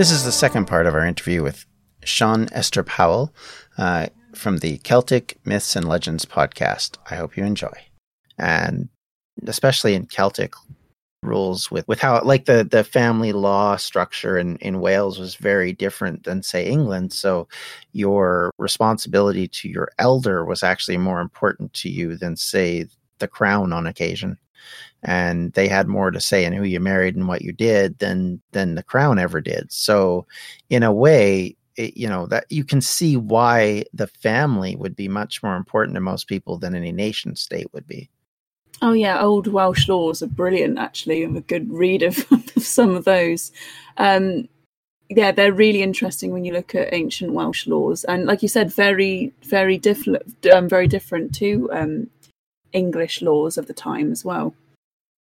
This is the second part of our interview with Siân Esther Powell uh, from the Celtic Myths and Legends podcast. I hope you enjoy. And especially in Celtic rules with, with how like the, the family law structure in, in Wales was very different than say England. So your responsibility to your elder was actually more important to you than say the crown on occasion and they had more to say in who you married and what you did than than the crown ever did. So in a way it, you know that you can see why the family would be much more important to most people than any nation state would be. Oh yeah old welsh laws are brilliant actually i'm a good read of, of some of those. Um, yeah they're really interesting when you look at ancient welsh laws and like you said very very different um, very different to um, english laws of the time as well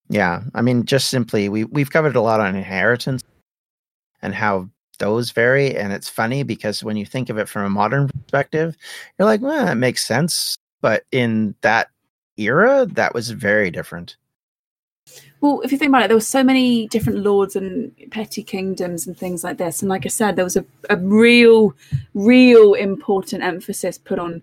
yeah, I mean, just simply we we've covered a lot on inheritance and how those vary, and it's funny because when you think of it from a modern perspective, you're like, well, that makes sense, but in that era, that was very different. Well, if you think about it, there were so many different lords and petty kingdoms and things like this. And like I said, there was a, a real, real important emphasis put on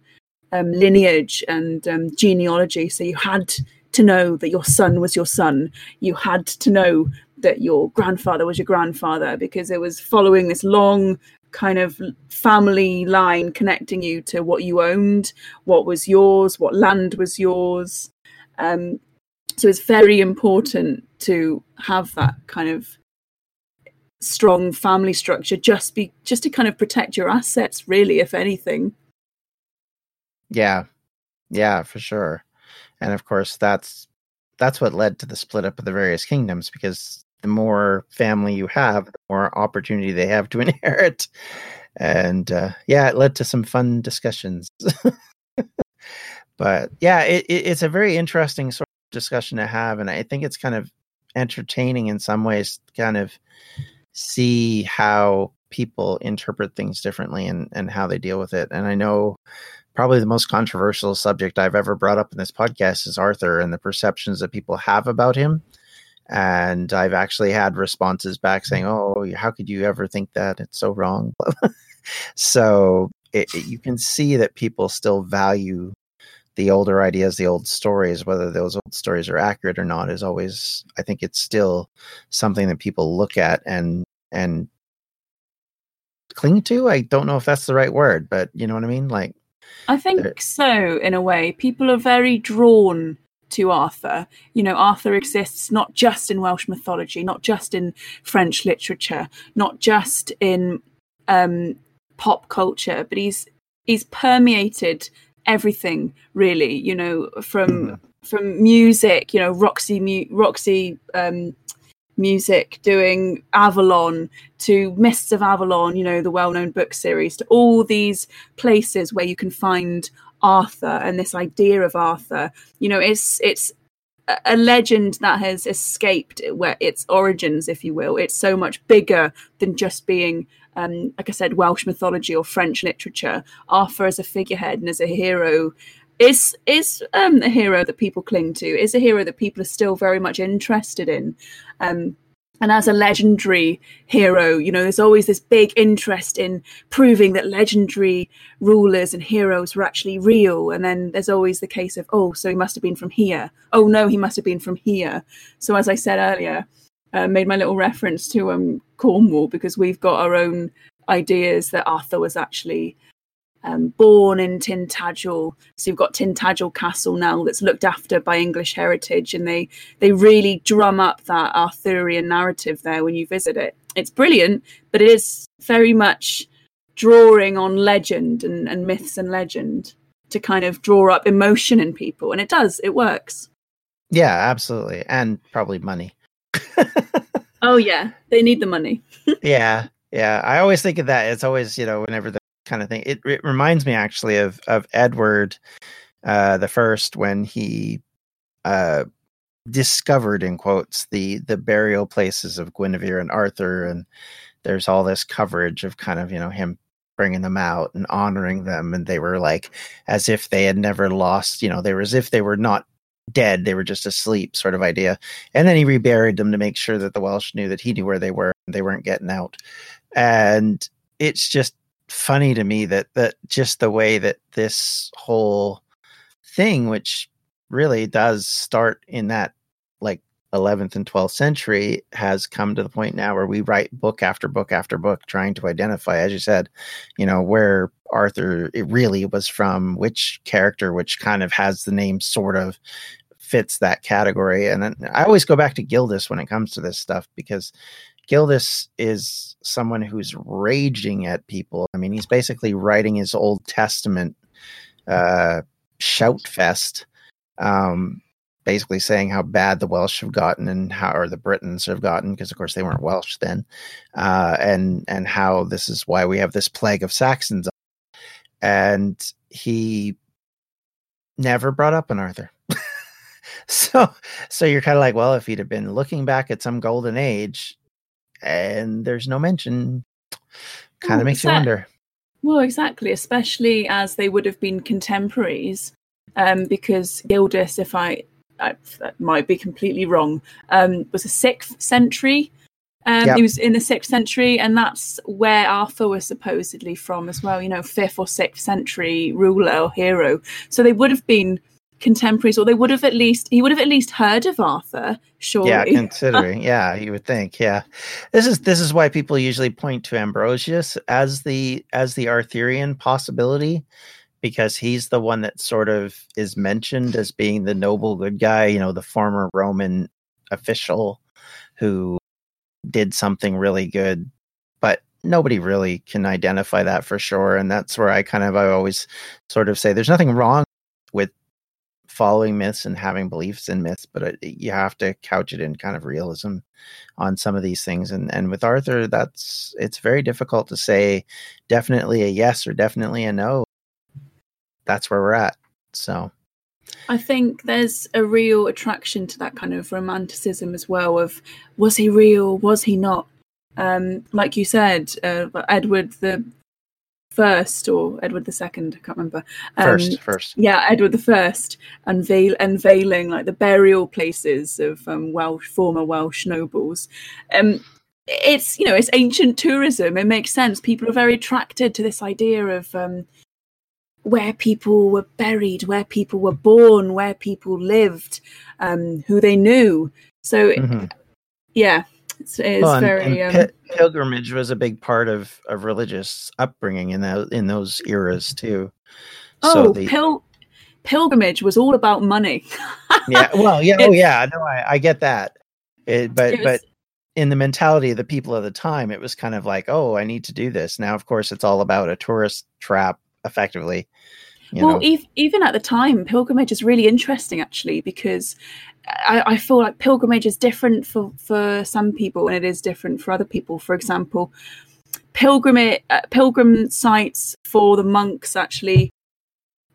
um, lineage and um, genealogy. So you had to know that your son was your son. You had to know that your grandfather was your grandfather because it was following this long kind of family line connecting you to what you owned, what was yours, what land was yours. Um, so it's very important to have that kind of strong family structure just be just to kind of protect your assets really if anything yeah. Yeah for sure. And of course that's that's what led to the split up of the various kingdoms because the more family you have the more opportunity they have to inherit. And uh, yeah it led to some fun discussions. But yeah it, it, it's a very interesting sort of discussion to have and i think it's kind of entertaining in some ways kind of see how people interpret things differently and, and how they deal with it. And i know probably the most controversial subject I've ever brought up in this podcast is Arthur and the perceptions that people have about him. And I've actually had responses back saying, "Oh, how could you ever think that? It's so wrong." so it, it, you can see that people still value the older ideas, the old stories, whether those old stories are accurate or not, is always. I think it's still something that people look at and and cling to. I don't know if that's the right word, but you know what I mean. Like I think so, in a way. People are very drawn to Arthur. You know, Arthur exists not just in Welsh mythology, not just in French literature, not just in um, pop culture, but he's he's permeated everything really. You know, from mm-hmm. from music. You know, Roxy Roxy um, music, doing Avalon to Mists of Avalon, you know, the well known book series, to all these places where you can find Arthur and this idea of Arthur. You know, it's it's a legend that has escaped where its origins, if you will. It's so much bigger than just being, um, like I said, Welsh mythology or French literature. Arthur as a figurehead and as a hero is is um, a hero that people cling to. Is a hero that people are still very much interested in. Um, and as a legendary hero, you know, there's always this big interest in proving that legendary rulers and heroes were actually real. And then there's always the case of, oh, so he must have been from here. Oh no, he must have been from here. So as I said earlier, uh, made my little reference to um, Cornwall because we've got our own ideas that Arthur was actually um, born in Tintagel. So you've got Tintagel Castle now that's looked after by English Heritage, and they they really drum up that Arthurian narrative there when you visit it. It's brilliant, but it is very much drawing on legend and, and myths and legend to kind of draw up emotion in people, and it does. It works. Yeah, absolutely, and probably money. oh yeah, they need the money. yeah, yeah. I always think of that. It's always you know whenever the kind of thing. It, it reminds me actually of of Edward uh, the First when he uh, discovered in quotes the the burial places of Guinevere and Arthur, and there's all this coverage of kind of you know him bringing them out and honoring them, and they were like as if they had never lost. You know, they were as if they were not dead; they were just asleep, sort of idea. And then he reburied them to make sure that the Welsh knew that he knew where they were they weren't getting out. And it's just funny to me that that just the way that this whole thing, which really does start in that like 11th and 12th century has come to the point now where we write book after book after book trying to identify as you said you know where arthur it really was from which character which kind of has the name sort of fits that category. And i always go back to gildas when it comes to this stuff because gildas is someone who's raging at people i mean he's basically writing his old testament uh shout fest um basically saying how bad the Welsh have gotten and how or the Britons have gotten because of course they weren't Welsh then, uh, and and how this is why we have this plague of Saxons, and he never brought up an Arthur. so so you're kind of like, well, if he'd have been looking back at some golden age, and there's no mention, kind of Oh, makes you wonder. Well, exactly, especially as they would have been contemporaries, um, because Gildas, if I, I that might be completely wrong, um, was a sixth century. Um, Yep. He was in the sixth century, and that's where Arthur was supposedly from as well. You know, fifth or sixth century ruler or hero. So they would have been contemporaries, or they would have at least he would have at least heard of Arthur. Surely, Yeah, considering, yeah, you would think, yeah. This is this is why people usually point to Ambrosius as the as the Arthurian possibility, because he's the one that sort of is mentioned as being the noble good guy, you know, the former Roman official who did something really good, but nobody really can identify that for sure. And that's where I kind of I always sort of say there's nothing wrong with following myths and having beliefs in myths, but it, you have to couch it in kind of realism on some of these things. And and with Arthur, that's it's very difficult to say definitely a yes or definitely a no. That's where we're at. So I think there's a real attraction to that kind of romanticism as well of was he real, was he not? Um, like you said, uh, Edward the First or Edward the Second, I can't remember. Um, first, first, yeah, Edward the First unveil unveiling like the burial places of um, Welsh former Welsh nobles. Um, it's you know it's ancient tourism. It makes sense. People are very attracted to this idea of um, where people were buried, where people were born, where people lived, um, who they knew. So Mhm. yeah, it's, it's Well, and- very. and um, pi- pilgrimage was a big part of of religious upbringing in those in those eras too. oh, the, pil- pilgrimage was all about money. yeah, well, yeah, oh yeah, no, I, I get that. It, but It was- but in the mentality of the people of the time, it was kind of like, oh, I need to do this. Now, of course, it's all about a tourist trap, effectively. You well, ev- even at the time, pilgrimage is really interesting actually because I, I feel like pilgrimage is different for for some people and it is different for other people. For example, pilgrim uh, pilgrim sites for the monks actually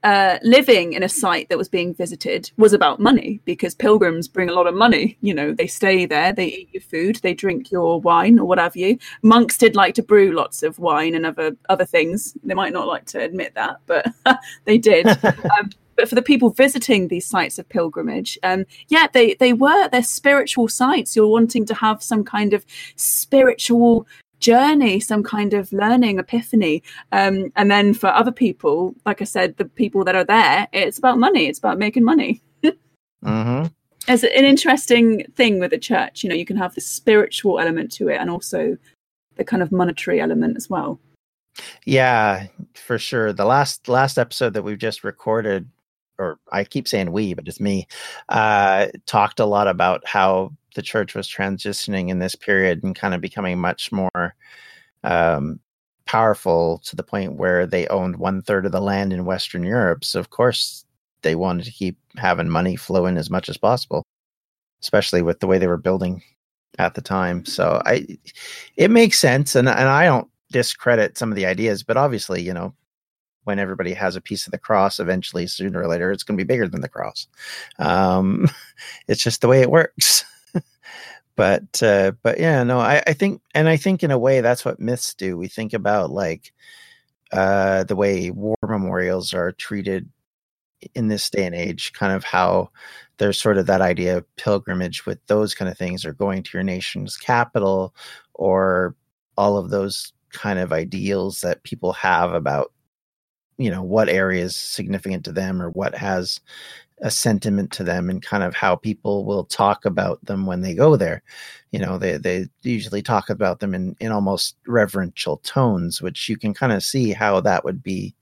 uh, living in a site that was being visited was about money because pilgrims bring a lot of money. You know, they stay there, they eat your food, they drink your wine or what have you. Monks did like to brew lots of wine and other other things. They might not like to admit that, but they did. um, but for the people visiting these sites of pilgrimage, um, yeah, they they were they're spiritual sites. You're wanting to have some kind of spiritual journey, some kind of learning epiphany. Um, and then for other people, like I said, the people that are there, it's about money. It's about making money. hmm It's an interesting thing with the church. You know, you can have the spiritual element to it, and also the kind of monetary element as well. yeah, for sure. The last last episode that we've just recorded, or I keep saying we, but it's me, uh, talked a lot about how the church was transitioning in this period and kind of becoming much more um, powerful to the point where they owned one third of the land in Western Europe. So of course they wanted to keep having money flow in as much as possible, especially with the way they were building at the time. So I, it makes sense, and and I don't discredit some of the ideas, but obviously, you know, when everybody has a piece of the cross, eventually, sooner or later, it's going to be bigger than the cross. Um, it's just the way it works. but uh, but yeah, no, I, I think, and I think in a way that's what myths do. We think about like uh, the way war memorials are treated in this day and age, kind of how there's sort of that idea of pilgrimage with those kind of things or going to your nation's capital or all of those kind of ideals that people have about you know what area is significant to them or what has a sentiment to them and kind of how people will talk about them when they go there. You know they they usually talk about them in in almost reverential tones which you can kind of see how that would be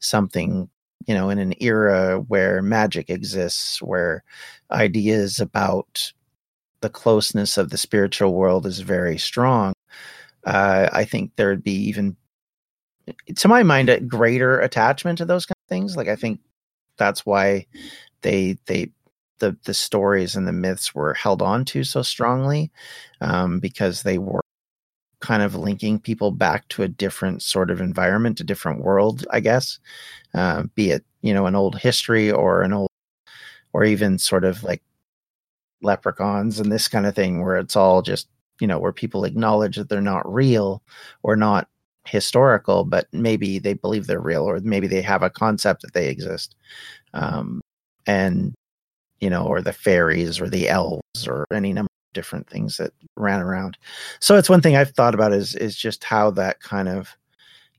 something you know in an era where magic exists where ideas about the closeness of the spiritual world is very strong. Uh, i think there'd be even to my mind a greater attachment to those kind of things. Like i think that's why they they the the stories and the myths were held on to so strongly um, because they were kind of linking people back to a different sort of environment a different world i guess. Uh, be it you know an old history or an old or even sort of like leprechauns and this kind of thing where it's all just you know where people acknowledge that they're not real or not historical, but maybe they believe they're real, or maybe they have a concept that they exist. Um, and, you know, or the fairies or the elves or any number of different things that ran around. So it's one thing I've thought about is is just how that kind of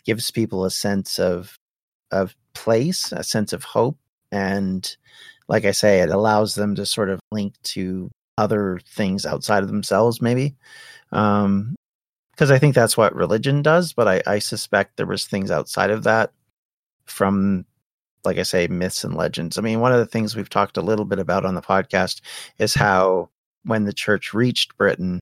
gives people a sense of of place, a sense of hope, and like I say, it allows them to sort of link to other things outside of themselves, maybe. Um, because I think that's what religion does. But I, I suspect there was things outside of that from, like I say, myths and legends. I mean, one of the things we've talked a little bit about on the podcast is how when the church reached Britain,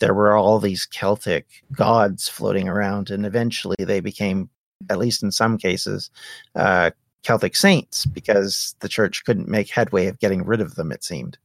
there were all these Celtic gods floating around, and eventually they became, at least in some cases, uh, Celtic saints because the church couldn't make headway of getting rid of them. It seemed.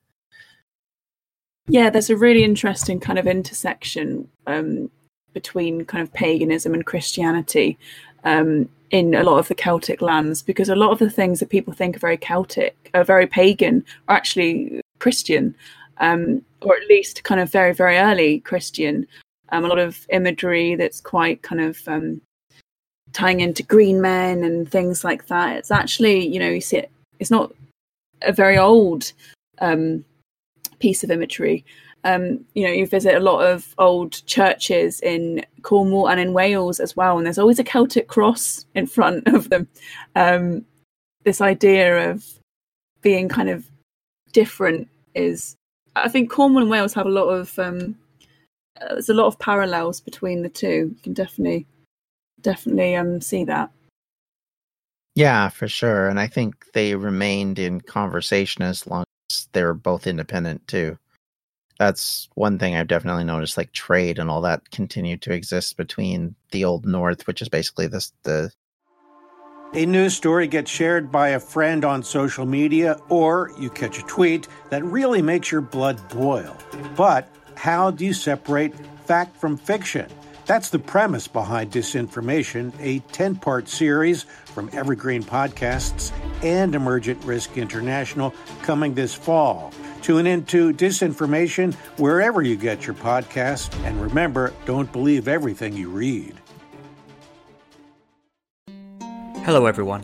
Yeah, there's a really interesting kind of intersection um, between kind of paganism and Christianity um, in a lot of the Celtic lands because a lot of the things that people think are very Celtic, are very pagan, are actually Christian, um, or at least kind of very, very early Christian. Um, a lot of imagery that's quite kind of um, tying into green men and things like that. It's actually, you know, you see it, it's not a very old um, piece of imagery um, you know, you visit a lot of old churches in Cornwall and in Wales as well, and there's always a Celtic cross in front of them. Um, this idea of being kind of different is, I think Cornwall and Wales have a lot of, um, uh, there's a lot of parallels between the two. You can definitely, definitely um, see that. Yeah, for sure. And I think they remained in conversation as long as they were both independent too that's one thing I've definitely noticed. Like trade and all that continued to exist between the old North, which is basically this the. A news story gets shared by a friend on social media, or you catch a tweet that really makes your blood boil. But how do you separate fact from fiction? That's the premise behind Disinformation, a 10 part series from Evergreen Podcasts and Emergent Risk International coming this fall. Tune into Disinformation wherever you get your podcasts. And remember, don't believe everything you read. Hello, everyone.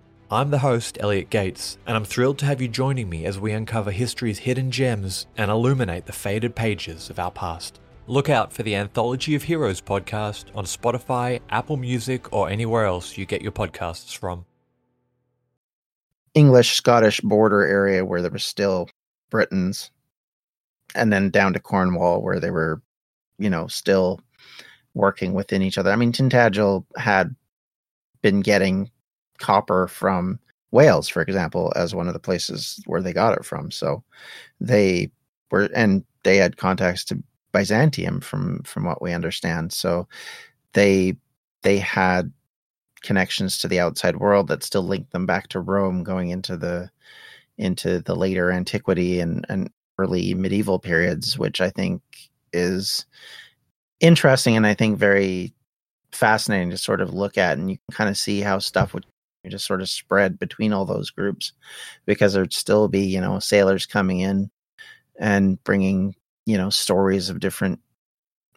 I'm the host, Elliot Gates, and I'm thrilled to have you joining me as we uncover history's hidden gems and illuminate the faded pages of our past. Look out for the Anthology of Heroes podcast on Spotify, Apple Music, or anywhere else you get your podcasts from. English Scottish border area where there were still Britons, and then down to Cornwall where they were, you know, still working within each other. I mean, Tintagel had been getting copper from Wales, for example, as one of the places where they got it from. So they were, and they had contacts to Byzantium, from from what we understand. So they they had connections to the outside world that still linked them back to Rome, going into the into the later antiquity and and early medieval periods, which I think is interesting and I think very fascinating to sort of look at, and you can kind of see how stuff would just sort of spread between all those groups because there'd still be you know sailors coming in and bringing you know stories of different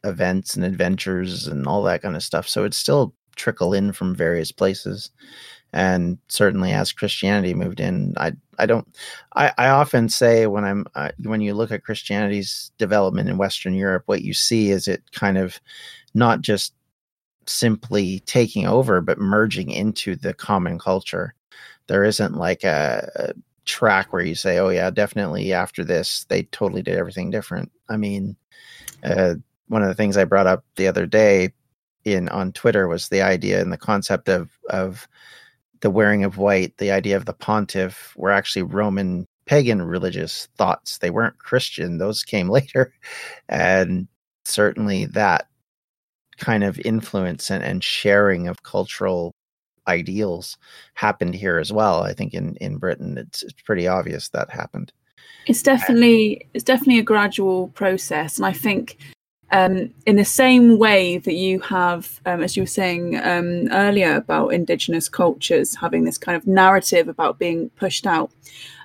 events and adventures and all that kind of stuff. So it's still trickle in from various places. And certainly as christianity moved in i i don't i i often say when i'm uh, when you look at christianity's development in western europe what you see is it kind of not just simply taking over but merging into the common culture there isn't like a, a track where you say, "Oh yeah, definitely after this they totally did everything different." I mean, uh, one of the things I brought up the other day in on Twitter was the idea and the concept of of the wearing of white, the idea of the pontiff were actually Roman pagan religious thoughts. They weren't Christian; those came later, and certainly that kind of influence and, and sharing of cultural ideals happened here as well. I think in in Britain, it's it's pretty obvious that happened. It's definitely it's definitely a gradual process, and I think um, in the same way that you have, um, as you were saying um, earlier about indigenous cultures having this kind of narrative about being pushed out,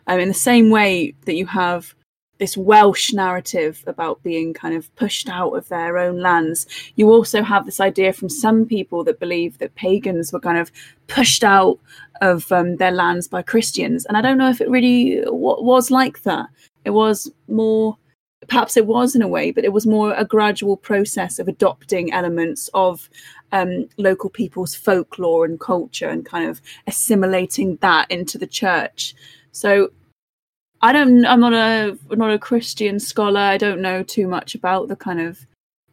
um, in the same way that you have this Welsh narrative about being kind of pushed out of their own lands. You also have this idea from some people that believe that pagans were kind of pushed out of um, their lands by Christians. And I don't know if it really w- was like that. It was more, perhaps it was in a way, but it was more a gradual process of adopting elements of um, local people's folklore and culture and kind of assimilating that into the church. So I don't. I'm not a not a Christian scholar. I don't know too much about the kind of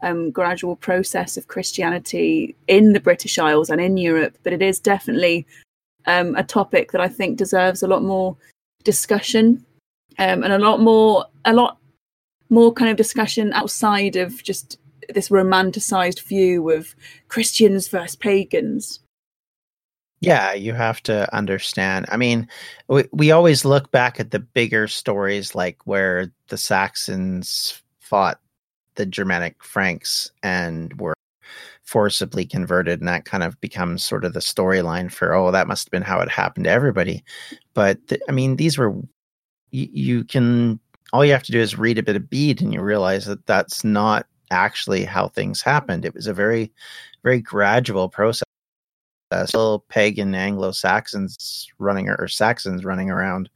um, gradual process of Christianity in the British Isles and in Europe, but it is definitely um, a topic that I think deserves a lot more discussion um, and a lot more a lot more kind of discussion outside of just this romanticized view of Christians versus pagans. Yeah, you have to understand. I mean, we, we always look back at the bigger stories like where the Saxons fought the Germanic Franks and were forcibly converted and that kind of becomes sort of the storyline for oh that must have been how it happened to everybody but th- i mean these were you, you can all you have to do is read a bit of Bede and you realize that that's not actually how things happened it was a very very gradual process uh, still pagan Anglo Saxons running or Saxons running around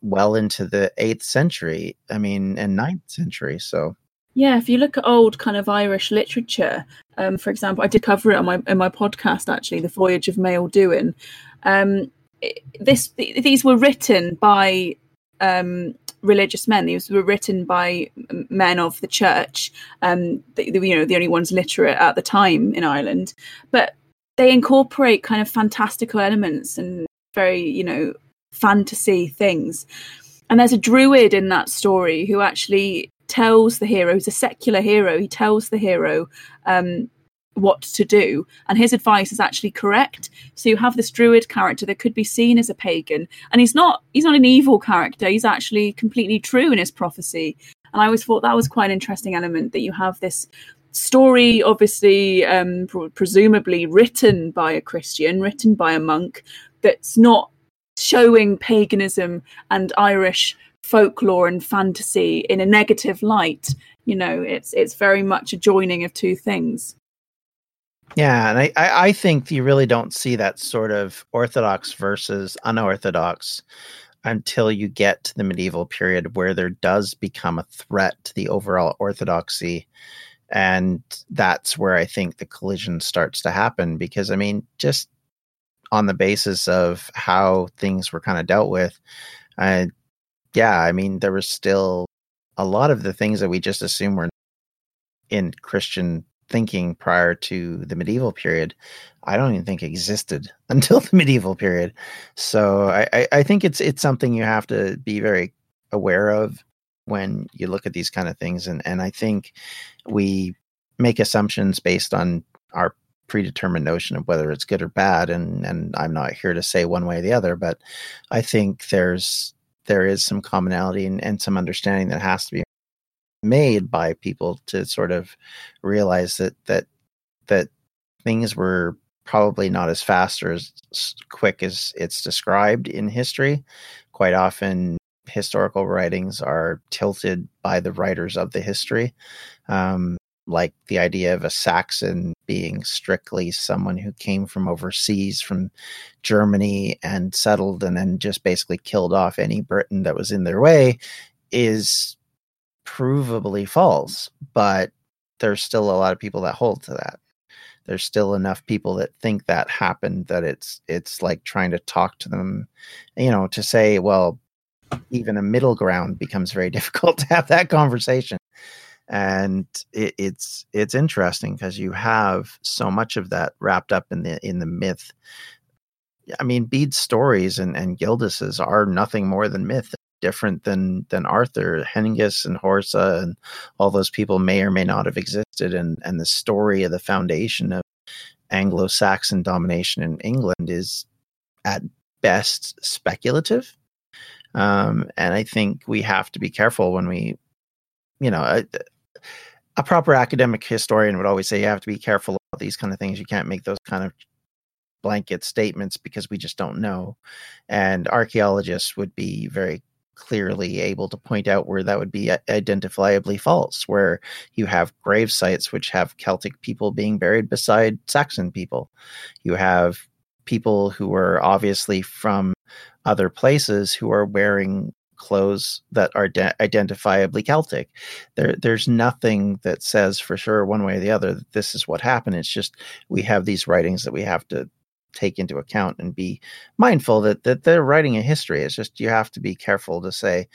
well into the eighth century. I mean, and ninth century. So yeah, if you look at old kind of Irish literature, um, for example, I did cover it on my in my podcast actually, the Voyage of Maelduin. Um, this these were written by um, religious men. These were written by men of the church. Um, you know, the only ones literate at the time in Ireland, but they incorporate kind of fantastical elements and very, you know, fantasy things. And there's a druid in that story who actually tells the hero, he's a secular hero, he tells the hero um, what to do. And his advice is actually correct. So you have this druid character that could be seen as a pagan. And he's not he's not an evil character. He's actually completely true in his prophecy. And I always thought that was quite an interesting element that you have this story, obviously, um, presumably written by a Christian, written by a monk, that's not showing paganism and Irish folklore and fantasy in a negative light. You know, it's it's very much a joining of two things. Yeah, and I, I think you really don't see that sort of orthodox versus unorthodox until you get to the medieval period where there does become a threat to the overall orthodoxy. And that's where I think the collision starts to happen because, I mean, just on the basis of how things were kind of dealt with, uh, yeah, I mean, there was still a lot of the things that we just assume were in Christian thinking prior to the medieval period, I don't even think existed until the medieval period. So I, I, I think it's it's something you have to be very aware of when you look at these kind of things, and and I think we make assumptions based on our predetermined notion of whether it's good or bad and and I'm not here to say one way or the other but I think there's there is some commonality and, and some understanding that has to be made by people to sort of realize that that that things were probably not as fast or as quick as it's described in history. Quite often, historical writings are tilted by the writers of the history. Um, like the idea of a Saxon being strictly someone who came from overseas, from Germany, and settled and then just basically killed off any Briton that was in their way, is provably false, but there's still a lot of people that hold to that. There's still enough people that think that happened that it's it's like trying to talk to them, you know, to say, well, even a middle ground becomes very difficult to have that conversation. And it, it's it's interesting because you have so much of that wrapped up in the in the myth. I mean, Bede's stories and, and Gildas's are nothing more than myth different than than Arthur. Hengist and Horsa and all those people may or may not have existed, and and the story of the foundation of Anglo-Saxon domination in England is at best speculative. Um, and I think we have to be careful when we, you know, a, a proper academic historian would always say you have to be careful about these kind of things. You can't make those kind of blanket statements because we just don't know. And archaeologists would be very clearly able to point out where that would be identifiably false, where you have grave sites which have Celtic people being buried beside Saxon people. You have people who are obviously from other places who are wearing clothes that are de- identifiably Celtic. There, there's nothing that says for sure one way or the other that this is what happened. It's just we have these writings that we have to take into account and be mindful that that they're writing a history. It's just you have to be careful to say,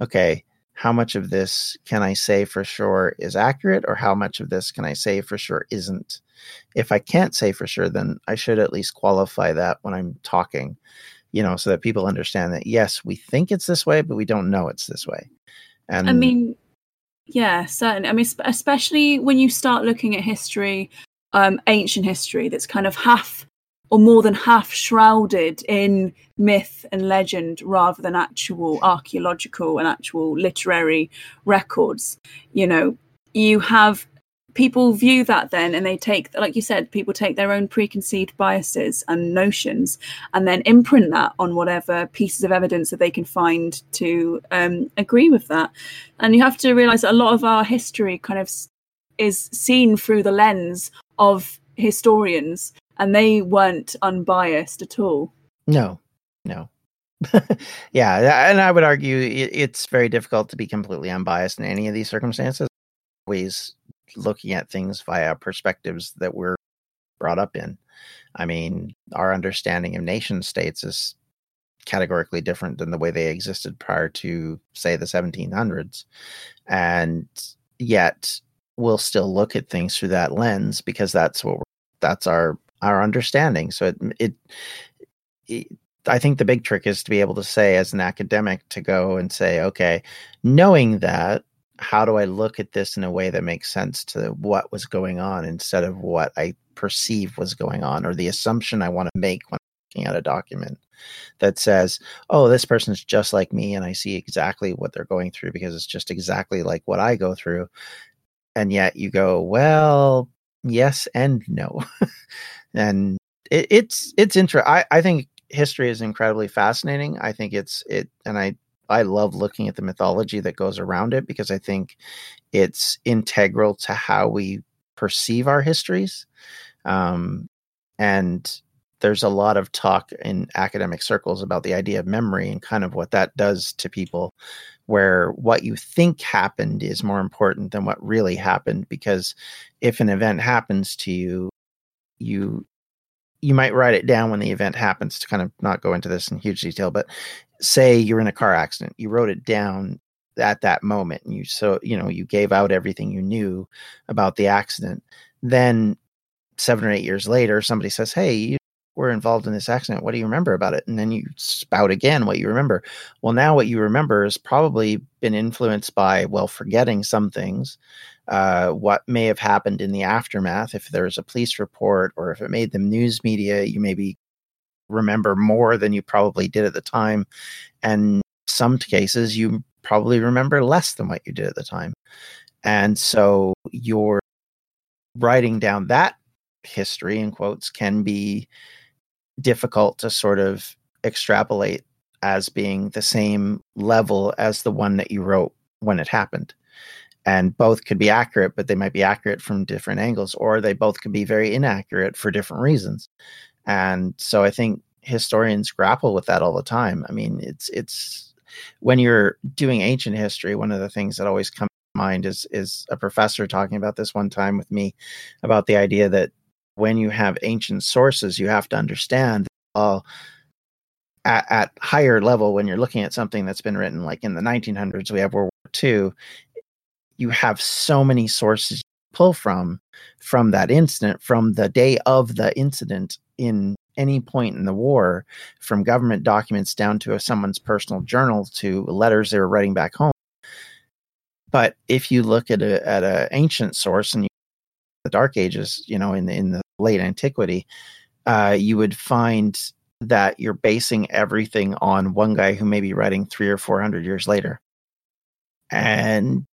okay, how much of this can I say for sure is accurate, or how much of this can I say for sure isn't? If I can't say for sure, then I should at least qualify that when I'm talking, you know, so that people understand that yes, we think it's this way, but we don't know it's this way. And I mean, yeah, certainly. I mean, especially when you start looking at history, um, ancient history, that's kind of half or more than half shrouded in myth and legend rather than actual archaeological and actual literary records. You know, you have people view that then and they take like you said people take their own preconceived biases and notions and then imprint that on whatever pieces of evidence that they can find to um, agree with that and you have to realize that a lot of our history kind of is seen through the lens of historians and they weren't unbiased at all. No, no. yeah, and I would argue it's very difficult to be completely unbiased in any of these circumstances. Always looking at things via perspectives that we're brought up in. I mean, our understanding of nation states is categorically different than the way they existed prior to, say, the 1700s. And yet, we'll still look at things through that lens because that's what that's our our understanding. So it, it, it I think the big trick is to be able to say, as an academic, to go and say, okay, knowing that, how do I look at this in a way that makes sense to what was going on instead of what I perceive was going on or the assumption I want to make when looking at a document that says, oh, this person's just like me and I see exactly what they're going through because it's just exactly like what I go through. And yet you go, well, yes and no. and it, it's it's interesting. I, I think history is incredibly fascinating. I think it's it, and I I love looking at the mythology that goes around it because I think it's integral to how we perceive our histories. Um, and there's a lot of talk in academic circles about the idea of memory and kind of what that does to people where what you think happened is more important than what really happened because if an event happens to you you you might write it down when the event happens to kind of not go into this in huge detail but say you're in a car accident you wrote it down at that moment and you so you know you gave out everything you knew about the accident. Then seven or eight years later somebody says hey you were involved in this accident. What do you remember about it? And then you spout again what you remember. Well now what you remember has probably been influenced by well forgetting some things uh, what may have happened in the aftermath if there's a police report or if it made the news media you maybe remember more than you probably did at the time and some cases you probably remember less than what you did at the time. And so your writing down that history in quotes can be difficult to sort of extrapolate as being the same level as the one that you wrote when it happened. And both could be accurate, but they might be accurate from different angles, or they both could be very inaccurate for different reasons. And so I think historians grapple with that all the time. I mean, it's it's when you're doing ancient history, one of the things that always comes to mind is is a professor talking about this one time with me about the idea that when you have ancient sources, you have to understand all at, at higher level when you're looking at something that's been written like in the 1900s, we have World War II. You have so many sources to pull from from that incident, from the day of the incident in any point in the war, from government documents down to someone's personal journal to letters they were writing back home. But if you look at a at an ancient source and you, the Dark Ages, you know, in the, in the late antiquity, uh, you would find that you're basing everything on one guy who may be writing three or four hundred years later, and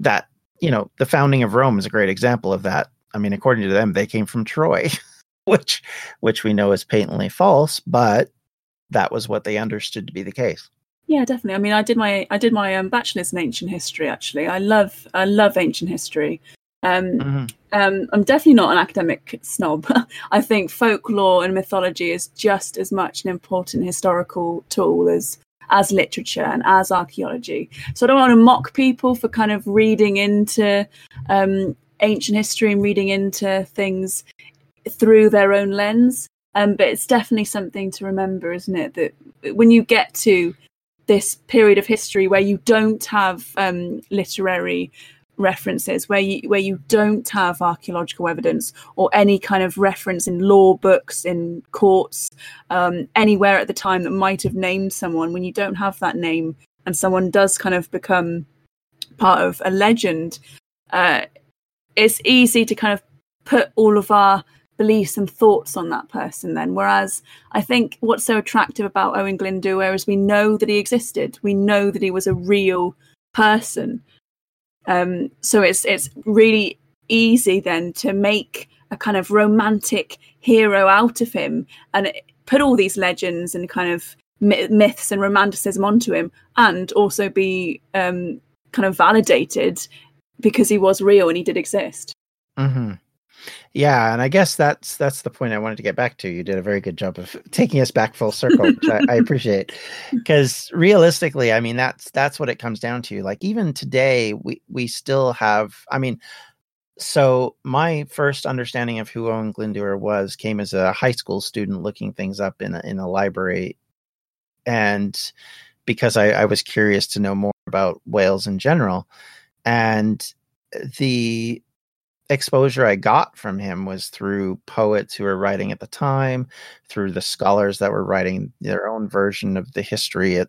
that you know the founding of Rome is a great example of that. I mean, according to them, they came from Troy. which which we know is patently false, but that was what they understood to be the case. Yeah, definitely. I mean, I did my I did my um, bachelor's in ancient history. Actually, I love I love ancient history. Um, mm-hmm. um, I'm definitely not an academic snob. I think folklore and mythology is just as much an important historical tool as as literature and as archaeology. So I don't want to mock people for kind of reading into um, ancient history and reading into things through their own lens. Um, but it's definitely something to remember, isn't it? That when you get to this period of history where you don't have um, literary references, where you where you don't have archaeological evidence or any kind of reference in law books, in courts, um, anywhere at the time that might have named someone, when you don't have that name and someone does kind of become part of a legend, uh, it's easy to kind of put all of our beliefs and thoughts on that person then. Whereas i think what's so attractive about owen glyndwr is we know that he existed. We know that he was a real person um, so it's it's really easy then to make a kind of romantic hero out of him and put all these legends and kind of myths and romanticism onto him and also be um, kind of validated because he was real and he did exist mm-hmm. Yeah, and I guess that's that's the point I wanted to get back to. You did a very good job of taking us back full circle, which I, I appreciate. Because realistically, I mean that's that's what it comes down to. Like even today, we we still have. I mean, so my first understanding of who Owen Glyndwr was came as a high school student looking things up in a, in a library, and because I, I was curious to know more about Wales in general, and the exposure I got from him was through poets who were writing at the time, through the scholars that were writing their own version of the history at,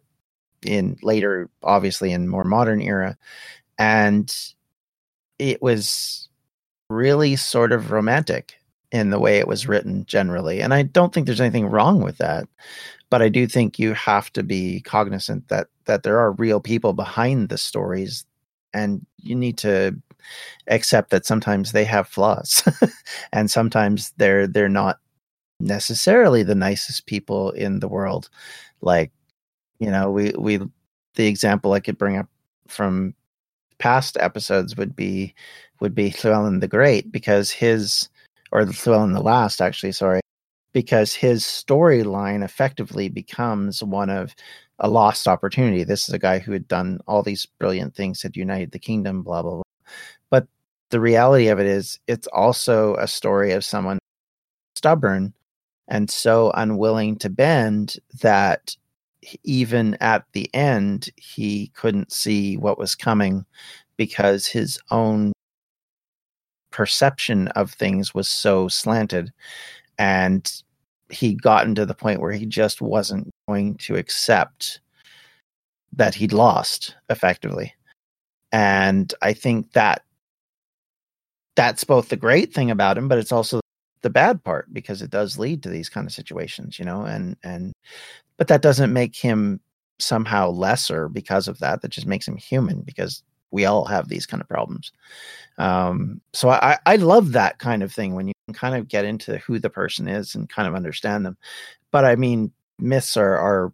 in later, obviously in more modern era. And it was really sort of romantic in the way it was written generally. And I don't think there's anything wrong with that. But I do think you have to be cognizant that that there are real people behind the stories and you need to accept that sometimes they have flaws and sometimes they're they're not necessarily the nicest people in the world like you know, we we the example I could bring up from past episodes would be would be Llewellyn the Great because his or Llewellyn the Last actually, sorry, because his storyline effectively becomes one of a lost opportunity. This is a guy who had done all these brilliant things, had united the kingdom, blah blah blah. The reality of it is, it's also a story of someone stubborn and so unwilling to bend that even at the end he couldn't see what was coming because his own perception of things was so slanted. And he'd gotten to the point where he just wasn't going to accept that he'd lost effectively. And i think that that's both the great thing about him but it's also the bad part because it does lead to these kind of situations you know and and but that doesn't make him somehow lesser because of that that just makes him human because we all have these kind of problems. Um so i i love that kind of thing when you can kind of get into who the person is and kind of understand them but i mean myths are are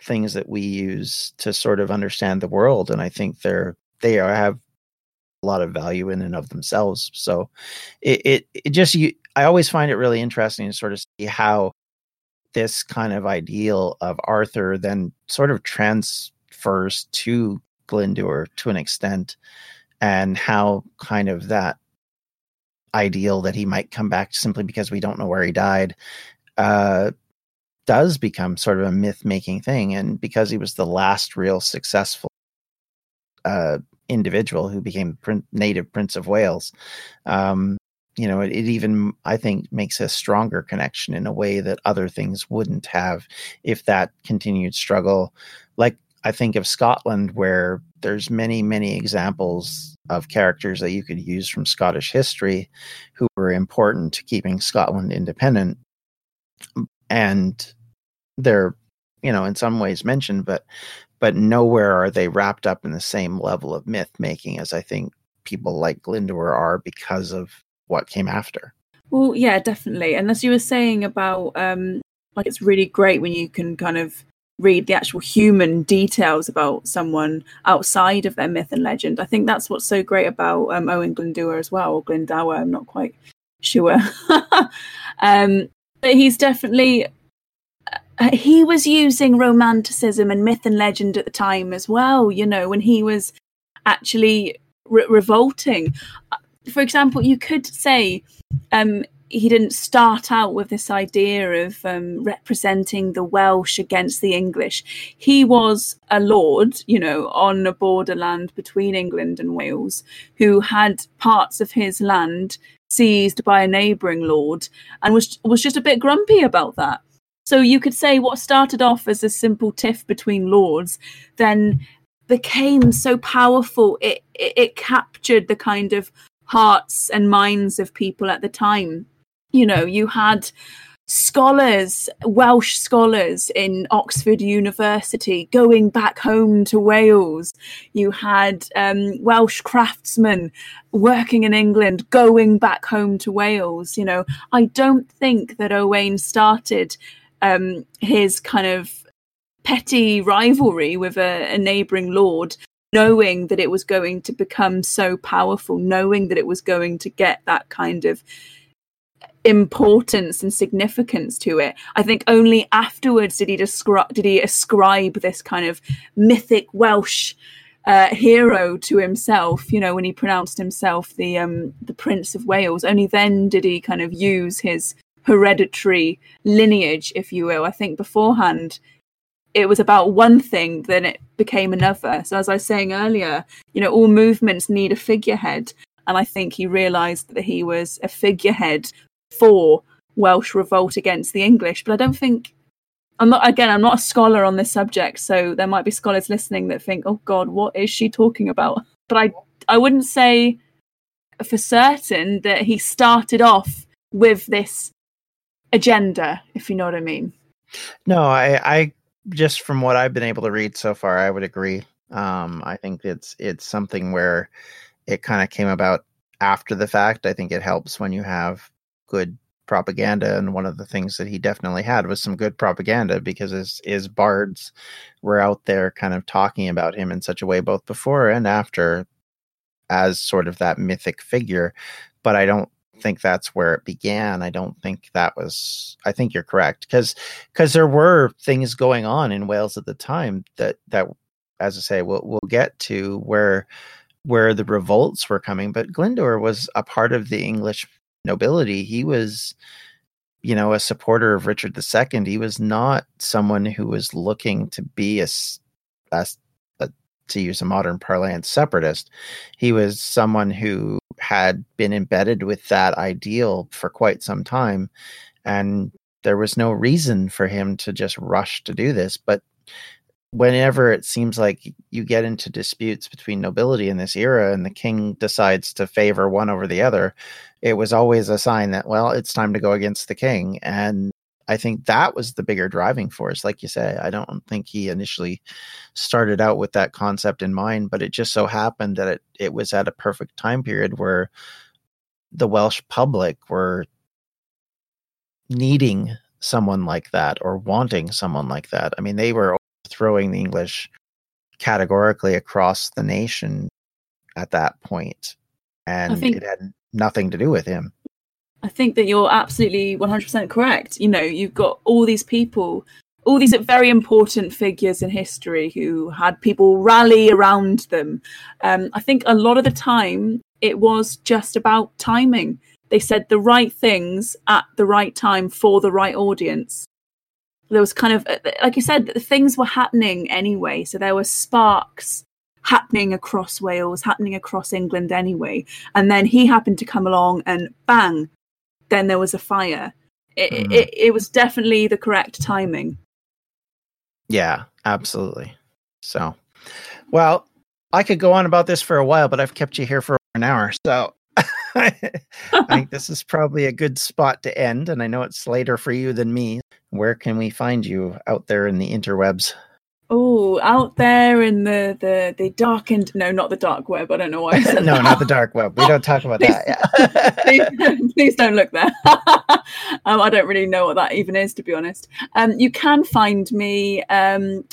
things that we use to sort of understand the world and i think they're they are have lot of value in and of themselves. So it, it, it just, you, I always find it really interesting to sort of see how this kind of ideal of Arthur then sort of transfers to Glyndŵr to an extent and how kind of that ideal that he might come back simply because we don't know where he died uh, does become sort of a myth making thing. And because he was the last real successful uh, individual who became prin- native Prince of Wales. Um, you know, it, it, even I think makes a stronger connection in a way that other things wouldn't have if that continued struggle. Like I think of Scotland, where there's many, many examples of characters that you could use from Scottish history who were important to keeping Scotland independent. And they're, you know, in some ways mentioned, but but nowhere are they wrapped up in the same level of myth making as I think people like Glyndŵr are because of what came after. Well, yeah, definitely. And as you were saying about, um, like, it's really great when you can kind of read the actual human details about someone outside of their myth and legend. I think that's what's so great about um, Owen Glyndŵr as well, or Glendower. I'm not quite sure. um, but he's definitely uh, he was using romanticism and myth and legend at the time as well, you know, when he was actually re- revolting. Uh, for example, you could say um, he didn't start out with this idea of um, representing the Welsh against the English. He was a lord, you know, on a borderland between England and Wales, who had parts of his land seized by a neighbouring lord and was was just a bit grumpy about that. So you could say what started off as a simple tiff between lords then became so powerful it, it, it captured the kind of hearts and minds of people at the time. You know, you had scholars, Welsh scholars in Oxford University going back home to Wales. You had um, Welsh craftsmen working in England going back home to Wales. You know, I don't think that Owain started um, his kind of petty rivalry with a, a neighboring lord knowing that it was going to become so powerful knowing that it was going to get that kind of importance and significance to it. I think only afterwards did he describe did he ascribe this kind of mythic welsh uh, hero to himself you know when he pronounced himself the um the prince of wales. Only then did he kind of use his hereditary lineage, if you will. I think beforehand it was about one thing, then it became another. So as I was saying earlier, you know, all movements need a figurehead. And I think he realised that he was a figurehead for Welsh revolt against the English. But I don't think I'm not again, I'm not a scholar on this subject, so there might be scholars listening that think, oh God, what is she talking about? But I I wouldn't say for certain that he started off with this agenda, if you know what I mean. No, I, I just from what I've been able to read so far, I would agree. Um, I think it's it's something where it kind of came about after the fact. I think it helps when you have good propaganda and one of the things that he definitely had was some good propaganda because his his bards were out there kind of talking about him in such a way both before and after as sort of that mythic figure but i don't think that's where it began i don't think that was i think you're correct because because there were things going on in wales at the time that that as i say we'll, we'll get to where where the revolts were coming but glyndwr was a part of the english nobility. He was, you know, a supporter of Richard II. He was not someone who was looking to be a, a to use a modern parlance, separatist. He was someone who had been embedded with that ideal for quite some time. And there was no reason for him to just rush to do this. But whenever it seems like you get into disputes between nobility in this era and the king decides to favor one over the other, it was always a sign that, well, it's time to go against the king. And I think that was the bigger driving force. Like you say, I don't think he initially started out with that concept in mind, but it just so happened that it, it was at a perfect time period where the Welsh public were needing someone like that or wanting someone like that. I mean, they were throwing the English categorically across the nation at that point, and think, it had nothing to do with him. I think that you're absolutely 100% correct. You know, you've got all these people, all these very important figures in history who had people rally around them. Um, I think a lot of the time it was just about timing. They said the right things at the right time for the right audience there was kind of like you said things were happening anyway so there were sparks happening across wales happening across england anyway and then he happened to come along and bang then there was a fire it, mm-hmm. it, it was definitely the correct timing yeah absolutely so well i could go on about this for a while but i've kept you here for an hour so I think this is probably a good spot to end. And I know it's later for you than me. Where can we find you out there in the interwebs? Oh, out there in the the the darkened no, not the dark web. I don't know why. no, that. not the dark web. We don't talk about please, that. please, please, don't look there. um, I don't really know what that even is, to be honest. Um, you can find me um,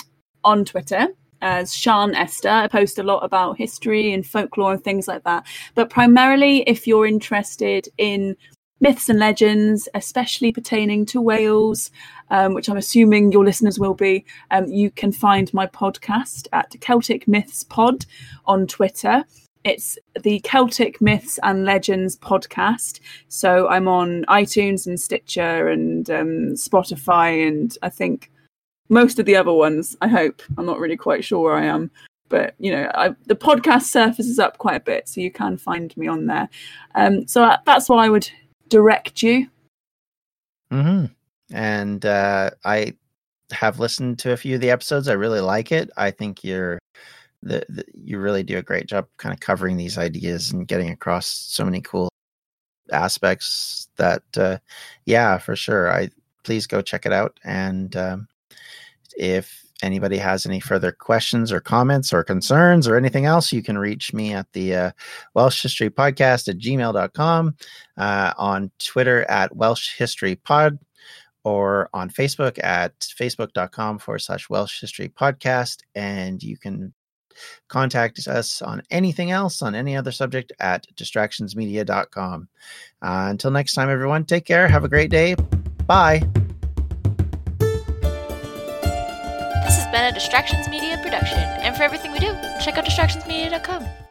on Twitter as Sian Esther. I post a lot about history and folklore and things like that. But primarily, if you're interested in myths and legends, especially pertaining to Wales, um, which I'm assuming your listeners will be, um, you can find my podcast at Celtic Myths Pod on Twitter. It's the Celtic Myths and Legends podcast. So I'm on iTunes and Stitcher and um, Spotify, and I think most of the other ones. I hope. I'm not really quite sure where I am, but you know, I, the podcast surfaces up quite a bit, so you can find me on there. Um, so uh, that's why I would direct you. Hmm. And uh, I have listened to a few of the episodes. I really like it. I think you're the, the, you really do a great job kind of covering these ideas and getting across so many cool aspects that uh, yeah for sure i please go check it out and um, if anybody has any further questions or comments or concerns or anything else, you can reach me at the uh, Welsh History Podcast at gmail.com, uh, on Twitter at Welsh History Pod, or on Facebook at facebook.com forward slash Welsh History Podcast. And you can contact us on anything else, on any other subject at distractionsmedia.com. Uh, until next time, everyone, take care. Have a great day. Bye. This has been a Distractions Media production. And for everything we do, check out distractionsmedia.com.